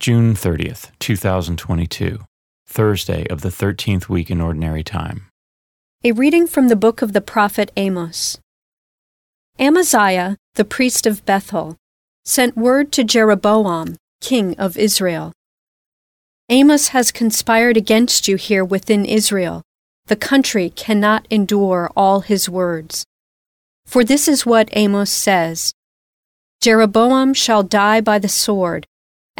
June 30th, 2022, Thursday of the 13th week in Ordinary Time. A reading from the book of the prophet Amos. Amaziah, the priest of Bethel, sent word to Jeroboam, king of Israel. Amos has conspired against you here within Israel. The country cannot endure all his words. For this is what Amos says Jeroboam shall die by the sword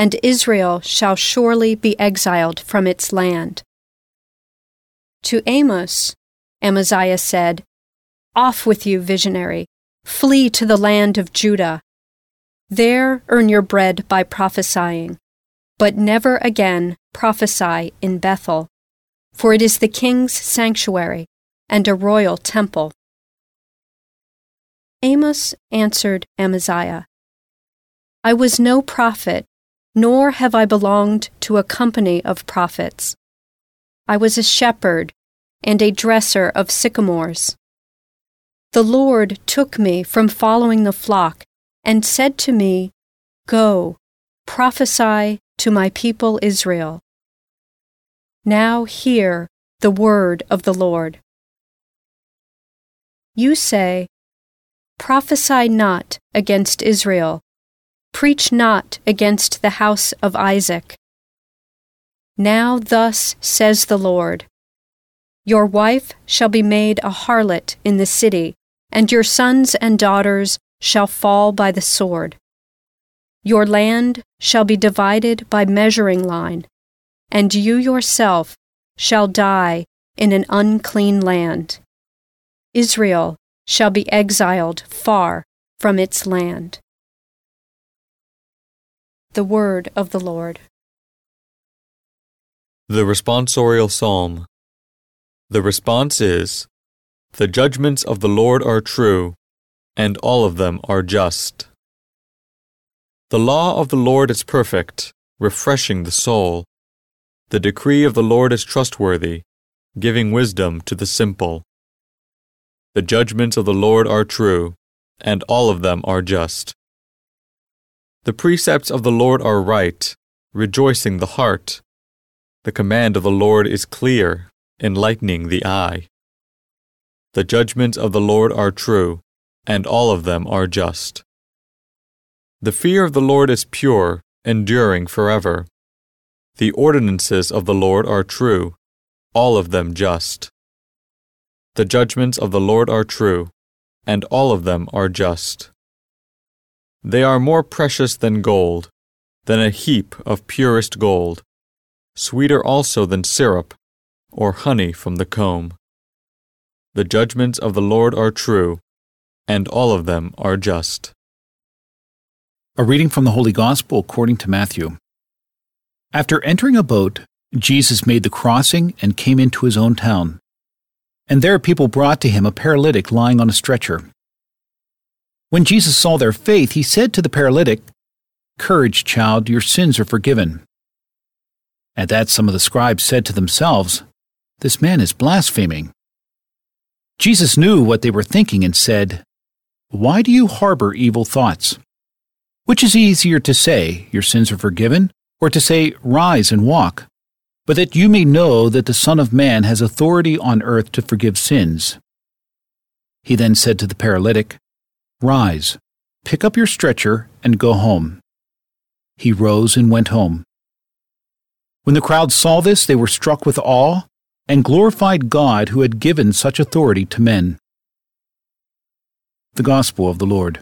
and Israel shall surely be exiled from its land. To Amos, Amaziah said, Off with you, visionary, flee to the land of Judah. There earn your bread by prophesying, but never again prophesy in Bethel, for it is the king's sanctuary and a royal temple. Amos answered Amaziah, I was no prophet nor have I belonged to a company of prophets. I was a shepherd and a dresser of sycamores. The Lord took me from following the flock and said to me, Go, prophesy to my people Israel. Now hear the word of the Lord. You say, Prophesy not against Israel Preach not against the house of Isaac. Now thus says the Lord Your wife shall be made a harlot in the city, and your sons and daughters shall fall by the sword. Your land shall be divided by measuring line, and you yourself shall die in an unclean land. Israel shall be exiled far from its land. The word of the Lord. The responsorial psalm. The response is The judgments of the Lord are true, and all of them are just. The law of the Lord is perfect, refreshing the soul. The decree of the Lord is trustworthy, giving wisdom to the simple. The judgments of the Lord are true, and all of them are just. The precepts of the Lord are right, rejoicing the heart. The command of the Lord is clear, enlightening the eye. The judgments of the Lord are true, and all of them are just. The fear of the Lord is pure, enduring forever. The ordinances of the Lord are true, all of them just. The judgments of the Lord are true, and all of them are just. They are more precious than gold, than a heap of purest gold, sweeter also than syrup, or honey from the comb. The judgments of the Lord are true, and all of them are just. A reading from the Holy Gospel according to Matthew. After entering a boat, Jesus made the crossing and came into his own town. And there people brought to him a paralytic lying on a stretcher. When Jesus saw their faith, he said to the paralytic, Courage, child, your sins are forgiven. At that, some of the scribes said to themselves, This man is blaspheming. Jesus knew what they were thinking and said, Why do you harbor evil thoughts? Which is easier to say, Your sins are forgiven, or to say, Rise and walk? But that you may know that the Son of Man has authority on earth to forgive sins. He then said to the paralytic, Rise, pick up your stretcher, and go home. He rose and went home. When the crowd saw this, they were struck with awe and glorified God who had given such authority to men. The Gospel of the Lord.